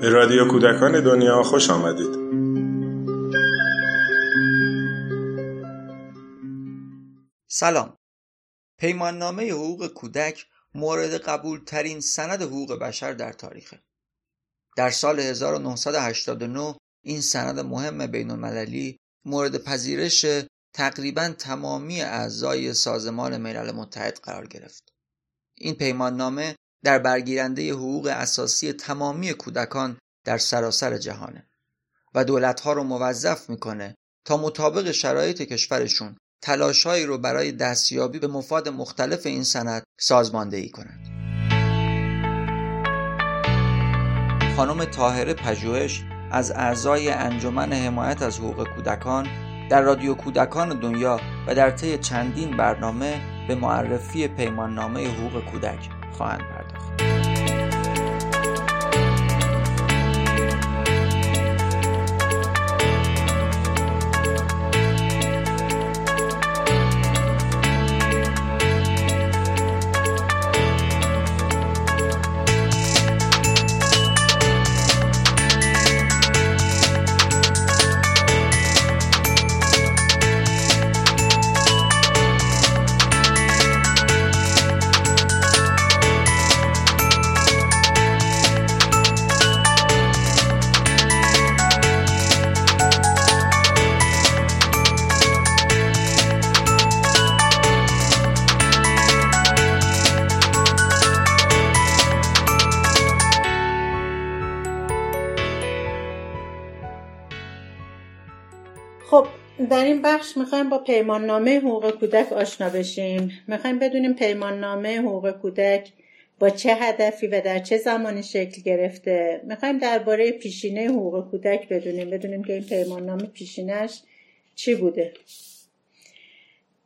به رادیو کودکان دنیا خوش آمدید. سلام. پیماننامه حقوق کودک مورد قبول ترین سند حقوق بشر در تاریخه. در سال 1989 این سند مهم بین المللی مورد پذیرش تقریبا تمامی اعضای سازمان ملل متحد قرار گرفت. این پیماننامه در برگیرنده حقوق اساسی تمامی کودکان در سراسر جهانه و دولتها رو موظف می‌کنه تا مطابق شرایط کشورشون تلاشهایی رو برای دستیابی به مفاد مختلف این سند سازماندهی کنند. خانم طاهره پژوهش از اعضای انجمن حمایت از حقوق کودکان در رادیو کودکان دنیا و در طی چندین برنامه به معرفی پیماننامه حقوق کودک خواهند پرداخت. بخش می‌خوایم با پیماننامه حقوق کودک آشنا بشیم. می‌خوایم بدونیم پیماننامه حقوق کودک با چه هدفی و در چه زمانی شکل گرفته. می‌خوایم درباره پیشینه حقوق کودک بدونیم بدونیم که این پیماننامه پیشینش چی بوده.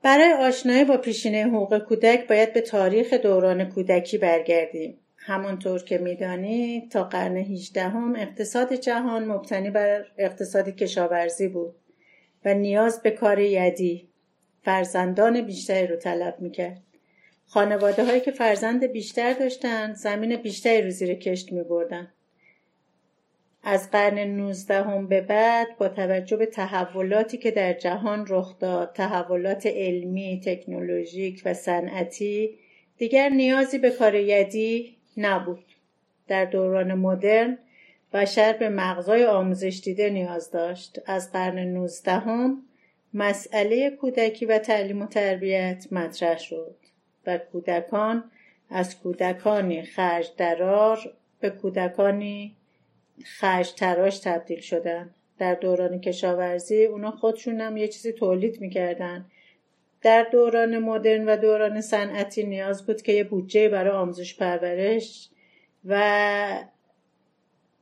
برای آشنایی با پیشینه حقوق کودک باید به تاریخ دوران کودکی برگردیم. همانطور که می‌دانید تا قرن 18 هم اقتصاد جهان مبتنی بر اقتصاد کشاورزی بود. و نیاز به کار یدی فرزندان بیشتری رو طلب می‌کرد خانواده هایی که فرزند بیشتر داشتند زمین بیشتری رو زیر کشت می بردن. از قرن 19 هم به بعد با توجه به تحولاتی که در جهان رخ داد تحولات علمی، تکنولوژیک و صنعتی دیگر نیازی به کار یدی نبود. در دوران مدرن بشر به مغزای آموزش دیده نیاز داشت. از قرن 19 هم مسئله کودکی و تعلیم و تربیت مطرح شد و کودکان از کودکانی خرج درار به کودکانی خرج تراش تبدیل شدن در دوران کشاورزی اونا خودشون هم یه چیزی تولید می‌کردن. در دوران مدرن و دوران صنعتی نیاز بود که یه بودجه برای آموزش پرورش و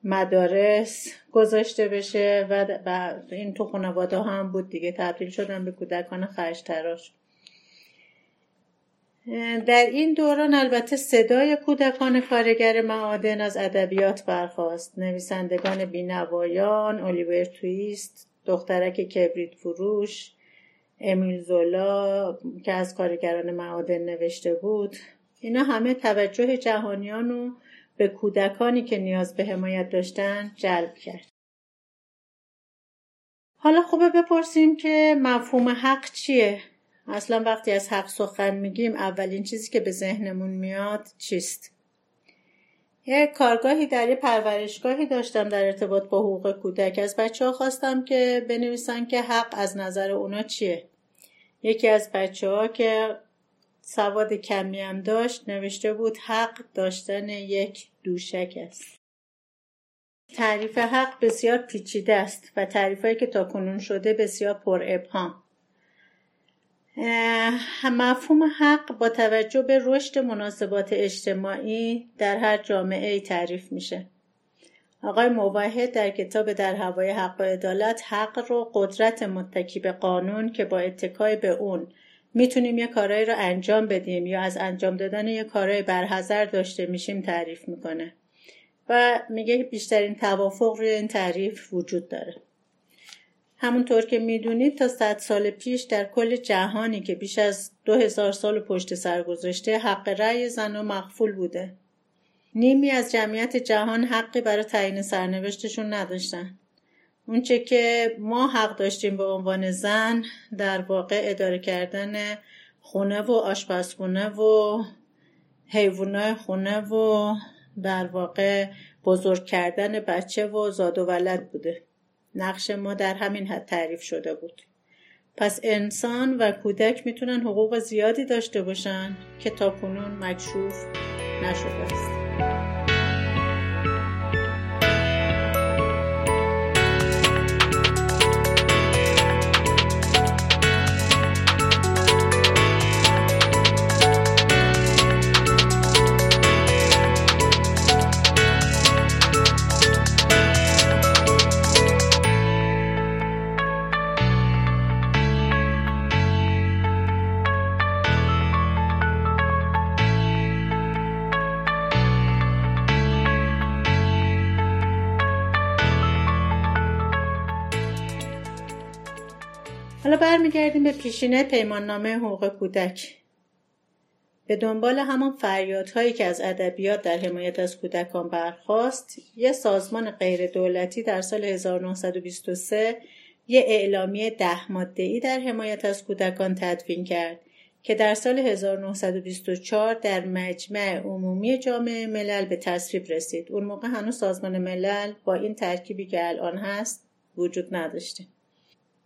مدارس گذاشته بشه و این تو خانواده هم بود دیگه. تبدیل شدن به کودکان خرج تراش. در این دوران البته صدای کودکان کارگر معادن از ادبیات برخواست نویسندگان بینوایان الیور تویست دخترک کبریت فروش امیل زولا که از کارگران معادن نوشته بود. اینا همه توجه جهانیان و به کودکانی که نیاز به حمایت داشتن جلب کرد. حالا خوبه بپرسیم که مفهوم حق چیه؟ اصلا وقتی از حق سخن میگیم اولین چیزی که به ذهنمون میاد چیست؟ یه کارگاهی در یه پرورشگاهی داشتم در ارتباط با حقوق کودک از بچه ها خواستم که بنویسن که حق از نظر اونا چیه یکی از بچه ها که سواد کمی هم داشت نوشته بود حق داشتن یک دوشک است. تعریف حق بسیار پیچیده است و تعریفهایی که تا کنون شده بسیار پر ابهام. مفهوم حق با توجه به رشد مناسبات اجتماعی در هر جامعه ای تعریف میشه. آقای موحد در کتاب در هوای حق و عدالت حق رو قدرت متکی به قانون که با اتکای به اون می‌تونیم یه کارایی رو انجام بدیم یا از انجام دادن یه کارایی برحضر داشته میشیم تعریف می‌کنه. و میگه بیشترین توافق روی این تعریف وجود داره. همونطور که می‌دونید تا صد سال پیش در کل جهانی که بیش از دو هزار سال پشت سر گذاشته حق رأی زن مخفول بوده. نیمی از جمعیت جهان حقی برای تعیین سرنوشتشون نداشتن. اونچه که ما حق داشتیم به عنوان زن در واقع اداره کردن خونه و آشپزخونه و حیوانات خونه و در واقع بزرگ کردن بچه و زاد و ولد بوده. نقش ما در همین حد تعریف شده بود. پس انسان و کودک می‌تونن حقوق زیادی داشته باشن که تا کنون مکشوف نشده است. برمیگردیم به پیشینه پیماننامه حقوق کودک به دنبال همان فریادهایی که از ادبیات در حمایت از کودکان برخواست یه سازمان غیر دولتی در سال 1923 یه اعلامیه ده ای در حمایت از کودکان تدوین کرد که در سال 1924 در مجمع عمومی جامعه ملل به تصویب رسید. اون موقع هنوز سازمان ملل با این ترکیبی که الان هست وجود نداشته.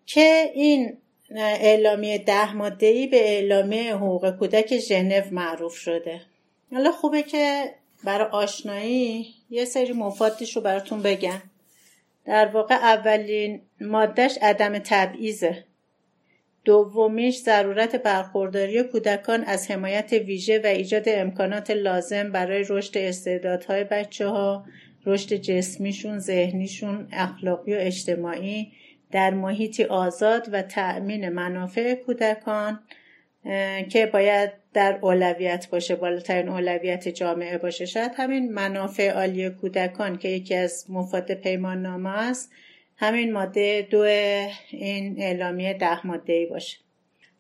که این اعلامیه ده مادهی به اعلامیه حقوق کودک ژنو معروف شده. حالا خوبه که برای آشنایی یه سری مفادش رو براتون بگم. در واقع اولین مادهش عدم تبعیضه. دومیش ضرورت برخورداری کودکان از حمایت ویژه و ایجاد امکانات لازم برای رشد استعدادهای بچه ها رشد جسمیشون، ذهنیشون، اخلاقی و اجتماعی. در محیطی آزاد و تأمین منافع کودکان که باید در اولویت باشه بالاترین اولویت جامعه باشه. شاید همین منافع عالی کودکان که یکی از مفاد پیمان نامه است همین ماده دو این اعلامیه ده ماده ای باشه.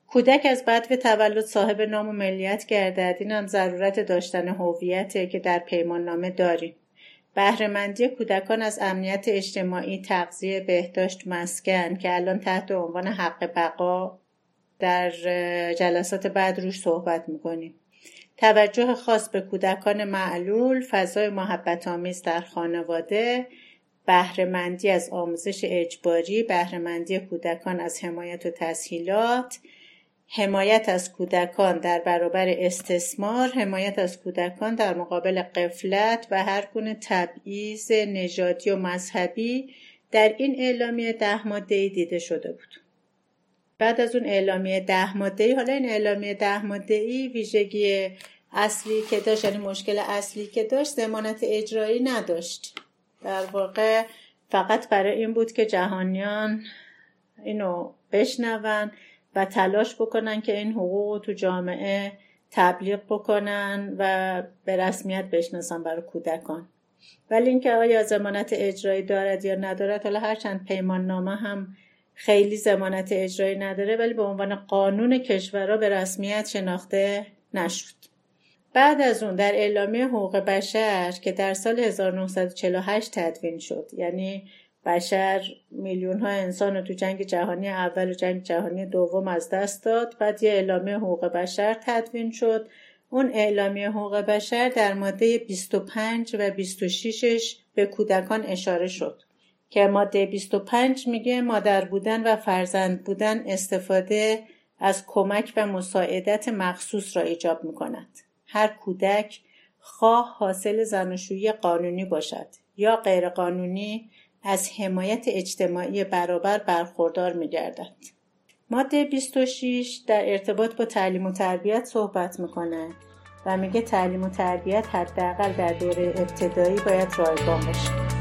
کودک از به تولد صاحب نام و ملیت گردد. این هم ضرورت داشتن هویته که در پیمان نامه داریم. بهرهمندی کودکان از امنیت اجتماعی تغذیه بهداشت مسکن که الان تحت عنوان حق بقا در جلسات بعد روش صحبت می‌کنیم. توجه خاص به کودکان معلول فضای محبت آمیز در خانواده بهرهمندی از آموزش اجباری بهرهمندی کودکان از حمایت و تسهیلات حمایت از کودکان در برابر استثمار حمایت از کودکان در مقابل قفلت و هر گونه تبعیض نژادی و مذهبی در این اعلامیه ده ماده دیده شده بود. بعد از اون اعلامیه ده ماده حالا این اعلامیه ده ماده ای ویژگی اصلی که داشت یعنی مشکل اصلی که داشت زمانت اجرایی نداشت. در واقع فقط برای این بود که جهانیان اینو بشنون و تلاش بکنن که این حقوق تو جامعه تبلیغ بکنن و به رسمیت بشناسن برای کودکان. ولی اینکه آیا زمانت اجرایی دارد یا ندارد حالا هرچند پیمان نامه هم خیلی زمانت اجرایی نداره ولی به عنوان قانون کشورها به رسمیت شناخته نشد. بعد از اون در اعلامیه حقوق بشر که در سال 1948 تدوین شد یعنی بشر میلیون ها انسان رو تو جنگ جهانی اول و جنگ جهانی دوم از دست داد. بعد یه اعلامیه حقوق بشر تدوین شد. اون اعلامیه حقوق بشر در ماده 25 و 26ش به کودکان اشاره شد که ماده 25 میگه مادر بودن و فرزند بودن استفاده از کمک و مساعدت مخصوص را ایجاب می‌کند. هر کودک خواه حاصل زناشویی قانونی باشد یا غیرقانونی از حمایت اجتماعی برابر برخوردار می گردد. ماده 26 در ارتباط با تعلیم و تربیت صحبت می‌کنه و میگه تعلیم و تربیت حداقل در دوره ابتدایی باید رایگان باشه.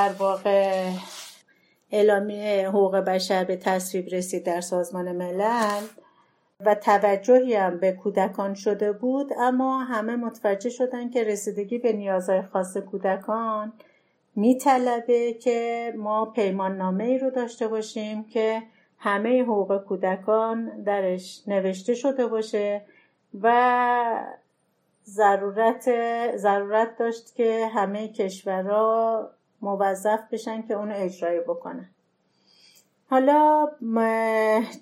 در واقع اعلامیه حقوق بشر به تصویب رسید در سازمان ملل و توجهی هم به کودکان شده بود اما همه متوجه شدن که رسیدگی به نیازهای خاص کودکان میطلبه که ما پیمان نامه ای رو داشته باشیم که همه حقوق کودکان درش نوشته شده باشه و ضرورت ضرورت داشت که همه کشورها موظف بشن که اونو اجرایی بکنن. حالا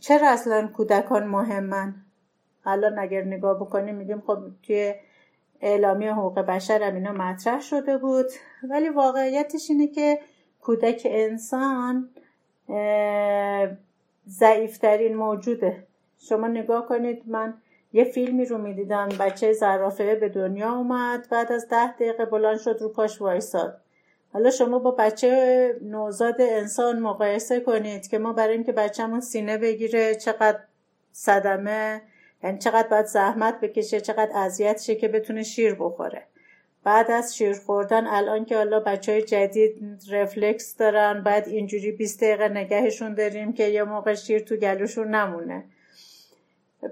چرا اصلا کودکان مهمن؟ الان اگر نگاه بکنیم میگیم خب توی اعلامی حقوق بشر هم اینا مطرح شده بود. ولی واقعیتش اینه که کودک انسان ضعیفترین موجوده. شما نگاه کنید من یه فیلمی رو می‌دیدم بچه زرافه به دنیا اومد بعد از ده دقیقه بلند شد رو پاش وایساد. حالا شما با بچه نوزاد انسان مقایسه کنید که ما برای اینکه بچهمون سینه بگیره چقدر صدمه یعنی چقدر باید زحمت بکشه چقدر اذیت شه که بتونه شیر بخوره. بعد از شیر خوردن الان که حالا بچه های جدید رفلکس دارن بعد اینجوری 20 دقیقه نگهشون داریم که یه موقع شیر تو گلوشون نمونه.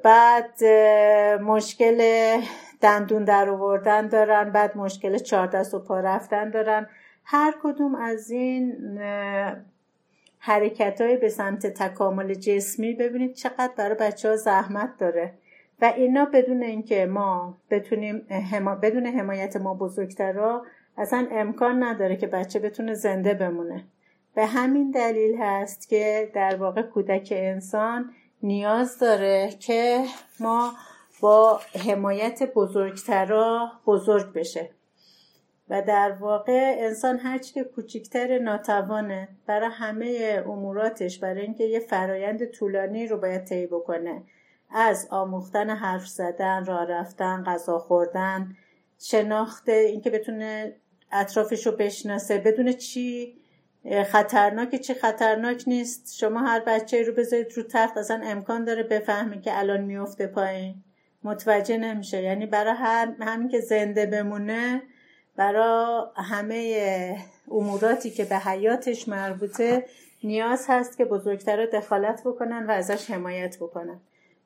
بعد مشکل دندون در آوردن دارن بعد مشکل چهار دست و پا رفتن دارن. هر کدوم از این حرکت های به سمت تکامل جسمی ببینید چقدر برای بچه ها زحمت داره. و اینا بدون اینکه ما بتونیم بدون حمایت ما بزرگترا اصلا امکان نداره که بچه بتونه زنده بمونه. به همین دلیل هست که در واقع کودک انسان نیاز داره که ما با حمایت بزرگترا بزرگ بشه. و در واقع انسان هرچی که کوچیکتر ناتوانه برای همه اموراتش برای اینکه یه فرایند طولانی رو باید طی بکنه از آموختن حرف زدن راه رفتن غذا خوردن شناخت اینکه بتونه اطرافش رو بشناسه بدون چی خطرناک چی خطرناک نیست. شما هر بچه رو بذارید رو تخت اصلا امکان داره بفهمی که الان میفته پایین. متوجه نمیشه. یعنی برای هر همین که زنده بمونه برای همه اموراتی که به حیاتش مربوطه نیاز هست که بزرگتر دخالت بکنن و ازش حمایت بکنن.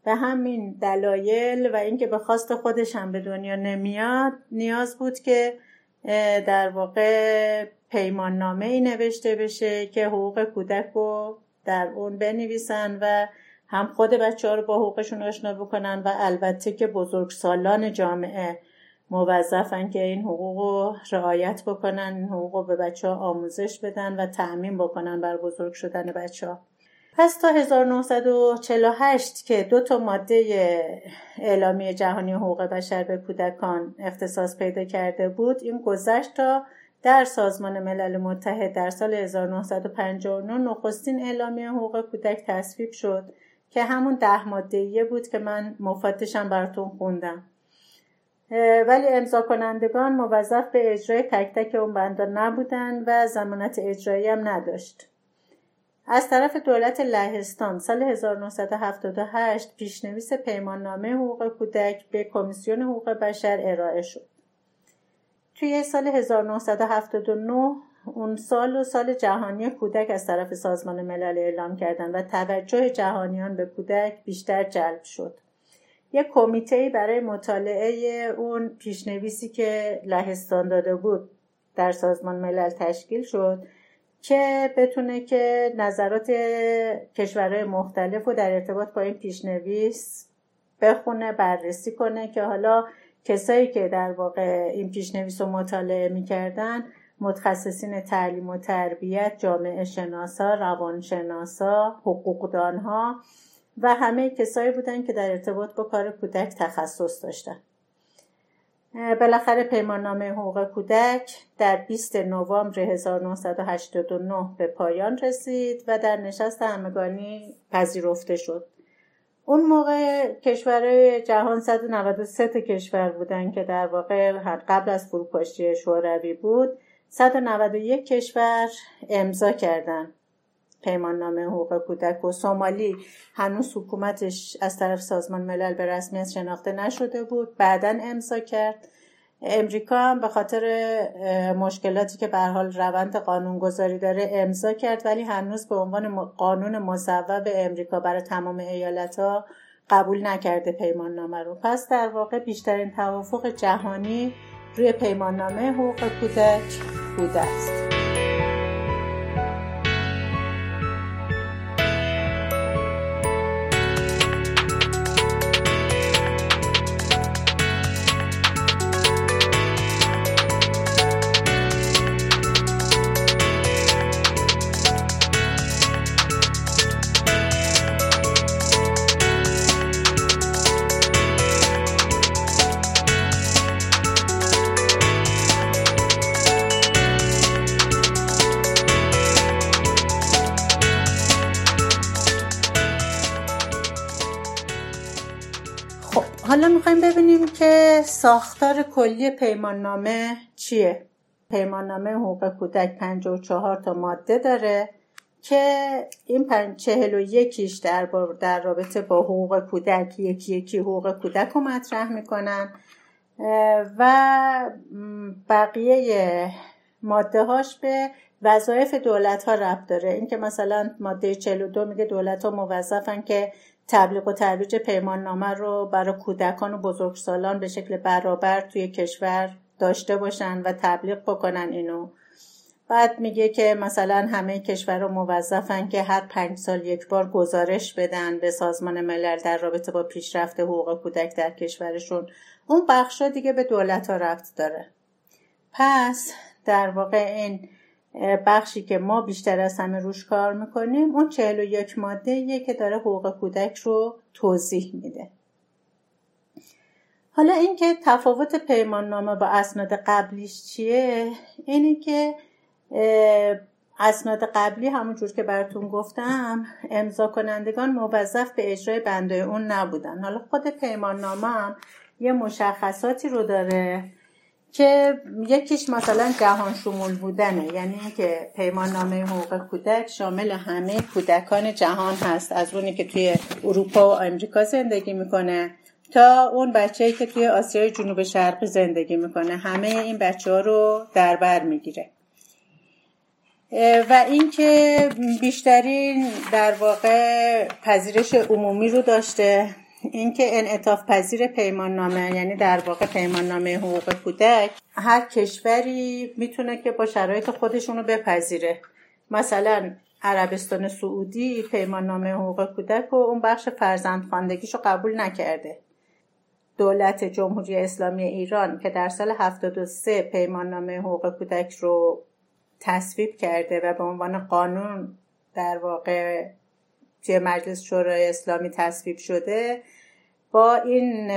به همین دلایل و اینکه به خواست خودش هم به دنیا نمیاد نیاز بود که در واقع پیمان نامه ای نوشته بشه که حقوق کودک رو در اون بنویسن و هم خود بچه ها رو با حقوقشون آشنا بکنن و البته که بزرگسالان جامعه موظفن که این حقوق رو رعایت بکنن این حقوق رو به بچه ها آموزش بدن و تعمین بکنن بر بزرگ شدن بچه ها. پس تا 1948 که دو تا ماده اعلامی جهانی حقوق بشر به کودکان اختصاص پیدا کرده بود این گذشت تا در سازمان ملل متحد در سال 1959 نخستین اعلامیه حقوق کودک تصویب شد که همون ده ماده بود که من مفادشم براتون خوندم. ولی امضا کنندگان موظف به اجرای تک تک اون بندا نبودن و زمانت اجرایی هم نداشت از طرف دولت لهستان سال 1978 پیشنویس پیماننامه حقوق کودک به کمیسیون حقوق بشر ارائه شد. توی سال 1979 اون سال و سال جهانی کودک از طرف سازمان ملل اعلام کردن و توجه جهانیان به کودک بیشتر جلب شد. یک کمیته برای مطالعه اون پیشنویسی که لهستان داده بود در سازمان ملل تشکیل شد که بتونه که نظرات کشورهای مختلف رو در ارتباط با این پیشنویس بخونه بررسی کنه که حالا کسایی که در واقع این پیشنویس رو مطالعه می‌کردن متخصصین تعلیم و تربیت جامعه شناسا روانشناسا حقوقدانها و همه کسایی بودن که در ارتباط با کار کودک تخصص داشتن بالاخره پیماننامه حقوق کودک در 20 نوامبر 1989 به پایان رسید و در نشست همگانی پذیرفته شد. اون موقع کشورهای جهان 193 کشور بودن که در واقع قبل از فروپاشی شوروی بود 191 کشور امضا کردند. پیمان نامه حقوق کودک و سومالی هنوز حکومتش از طرف سازمان ملل به رسمیت شناخته نشده بود بعدا امضا کرد. امریکا هم به خاطر مشکلاتی که به حال روند قانونگذاری داره امضا کرد ولی هنوز به عنوان قانون مصوب امریکا برای تمام ایالت ها قبول نکرده پیمان نامه رو. پس در واقع بیشترین توافق جهانی روی پیمان نامه حقوق کودک بوده است. ببینیم که ساختار کلی پیماننامه چیه. پیماننامه حقوق کودک 54 تا ماده داره که این چهل و یکیش در, در رابطه با حقوق کودک یکی یکی حقوق کودک رو مطرح می‌کنن. و بقیه ماده هاش به وظایف دولت ها ربط داره. اینکه مثلا ماده 42 میگه دولت ها موظفن که تبلیغ و ترویج پیمان نامه رو برای کودکان و بزرگسالان به شکل برابر توی کشور داشته باشن و تبلیغ بکنن اینو. بعد میگه که مثلا همه کشور موظفن که هر پنج سال یک بار گزارش بدن به سازمان ملل در رابطه با پیشرفت حقوق کودک در کشورشون. اون بخشا دیگه به دولت ها رفت داره. پس در واقع این بخشی که ما بیشتر از همه روش کار می‌کنیم اون چهل و یک ماده یه که داره حقوق کودک رو توضیح میده. حالا اینکه تفاوت پیمان نامه با اسناد قبلیش چیه؟ اینه که اسناد قبلی همونجور که براتون گفتم امضا کنندگان موظف به اجرای بنده اون نبودن. حالا خود پیمان نامه هم یه مشخصاتی رو داره. که یکیش مثلا جهان شمول بودنه. یعنی اینکه پیمان نامه حقوق کودک شامل همه کودکان جهان هست. از اونی که توی اروپا و آمریکا زندگی می‌کنه تا اون بچه که توی آسیای جنوب شرقی زندگی می‌کنه. همه این بچه ها رو در بر می‌گیره. و اینکه بیشترین در واقع پذیرش عمومی رو داشته. اینکه انعطاف پذیر پیمان نامه یعنی در واقع پیمان نامه حقوق کودک هر کشوری می‌تونه که با شرایط خودشون رو بپذیره. مثلا عربستان سعودی پیمان نامه حقوق کودک و اون بخش فرزند رو قبول نکرده. دولت جمهوری اسلامی ایران که در سال 73 پیمان نامه حقوق کودک رو تصویب کرده و به عنوان قانون در واقع توی مجلس شورای اسلامی تصویب شده با این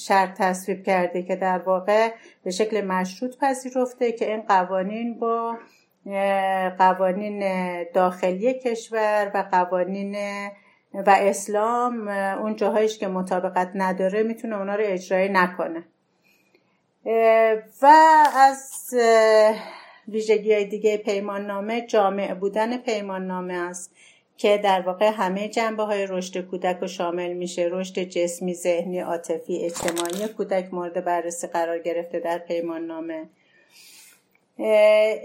شرط تصویب کرده که در واقع به شکل مشروط پذیرفته که این قوانین با قوانین داخلی کشور و قوانین و اسلام اون جاهایش که مطابقت نداره می‌تونه اونا رو اجرای نکنه. و از ویژگی های دیگه پیمان نامه جامع بودن پیمان نامه است. که در واقع همه جنبه های رشد کودک رو شامل میشه. رشد جسمی ذهنی عاطفی اجتماعی. کودک مورد بررسی قرار گرفته در پیمان نامه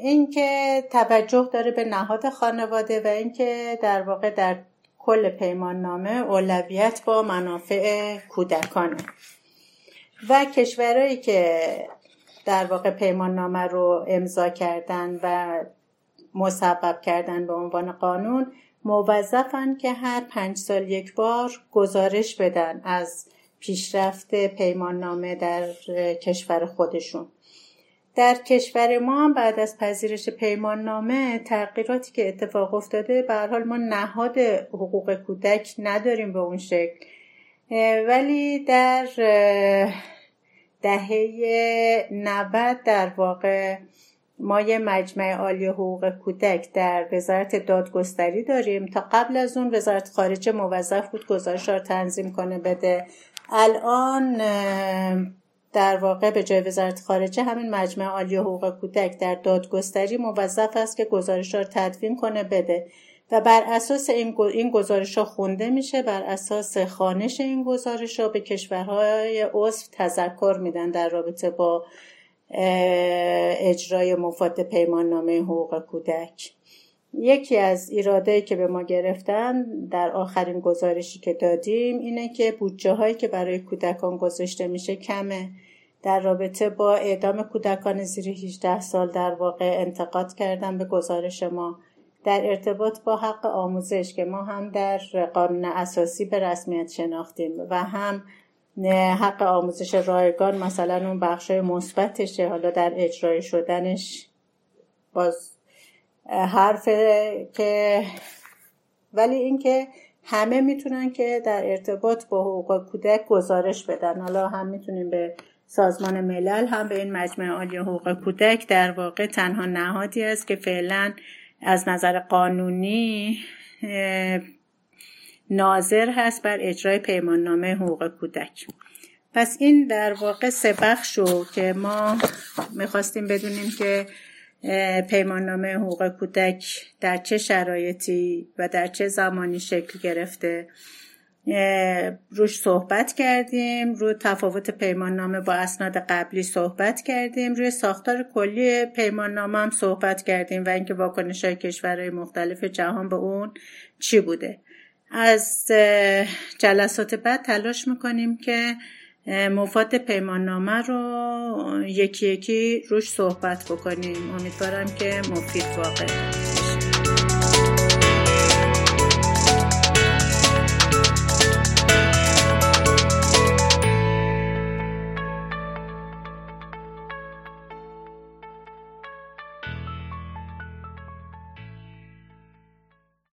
اینکه توجه داره به نهاد خانواده و اینکه در واقع در کل پیمان نامه اولویت با منافع کودکانه. و کشورهایی که در واقع پیمان نامه رو امضا کردن و مسبب کردن به عنوان قانون موظفن که هر پنج سال یک بار گزارش بدن از پیشرفت پیمان نامه در کشور خودشون. در کشور ما هم بعد از پذیرش پیمان نامه تغییراتی که اتفاق افتاده به حال ما نهاد حقوق کودک نداریم به اون شکل. ولی در دهه 90 در واقع ما یه مجمع عالی حقوق کودک در وزارت دادگستری داریم تا قبل از اون وزارت خارجه موظف بود گزارش را تنظیم کنه بده. الان در واقع به جای وزارت خارجه همین مجمع عالی حقوق کودک در دادگستری موظف است که گزارش را تدوین کنه بده. و بر اساس این گزارش ها خونده میشه بر اساس خانش این گزارش ها به کشورهای عضو تذکر میدن در رابطه با اجرای مفاد پیمان نامه حقوق کودک. یکی از ایرادهایی که به ما گرفتن در آخرین گزارشی که دادیم اینه که بودجه هایی که برای کودکان گذاشته میشه کمه. در رابطه با اعدام کودکان زیر 18 سال در واقع انتقاد کردن به گزارش ما. در ارتباط با حق آموزش که ما هم در قانون اساسی به رسمیت شناختیم و هم حق آموزش رایگان مثلا اون بخش مثبتشه. حالا در اجرای شدنش باز حرف که ولی اینکه همه می‌تونن که در ارتباط با حقوق کودک گزارش بدن. حالا هم می‌تونیم به سازمان ملل هم به این مجمع عالی حقوق کودک در واقع تنها نهادی است که فعلا از نظر قانونی ناظر هست بر اجرای پیمان نامه حقوق کودک. پس این در واقع سه بخشو که ما می‌خواستیم بدونیم که پیمان نامه حقوق کودک در چه شرایطی و در چه زمانی شکل گرفته. روش صحبت کردیم روی تفاوت پیمان نامه با اسناد قبلی صحبت کردیم روی ساختار کلی پیمان نامه هم صحبت کردیم و اینکه واکنش های کشورهای مختلف جهان به اون چی بوده. از جلسات بعد تلاش می‌کنیم که مفاد پیمان نامه رو یکی یکی روش صحبت بکنیم. امیدوارم که مفید واقع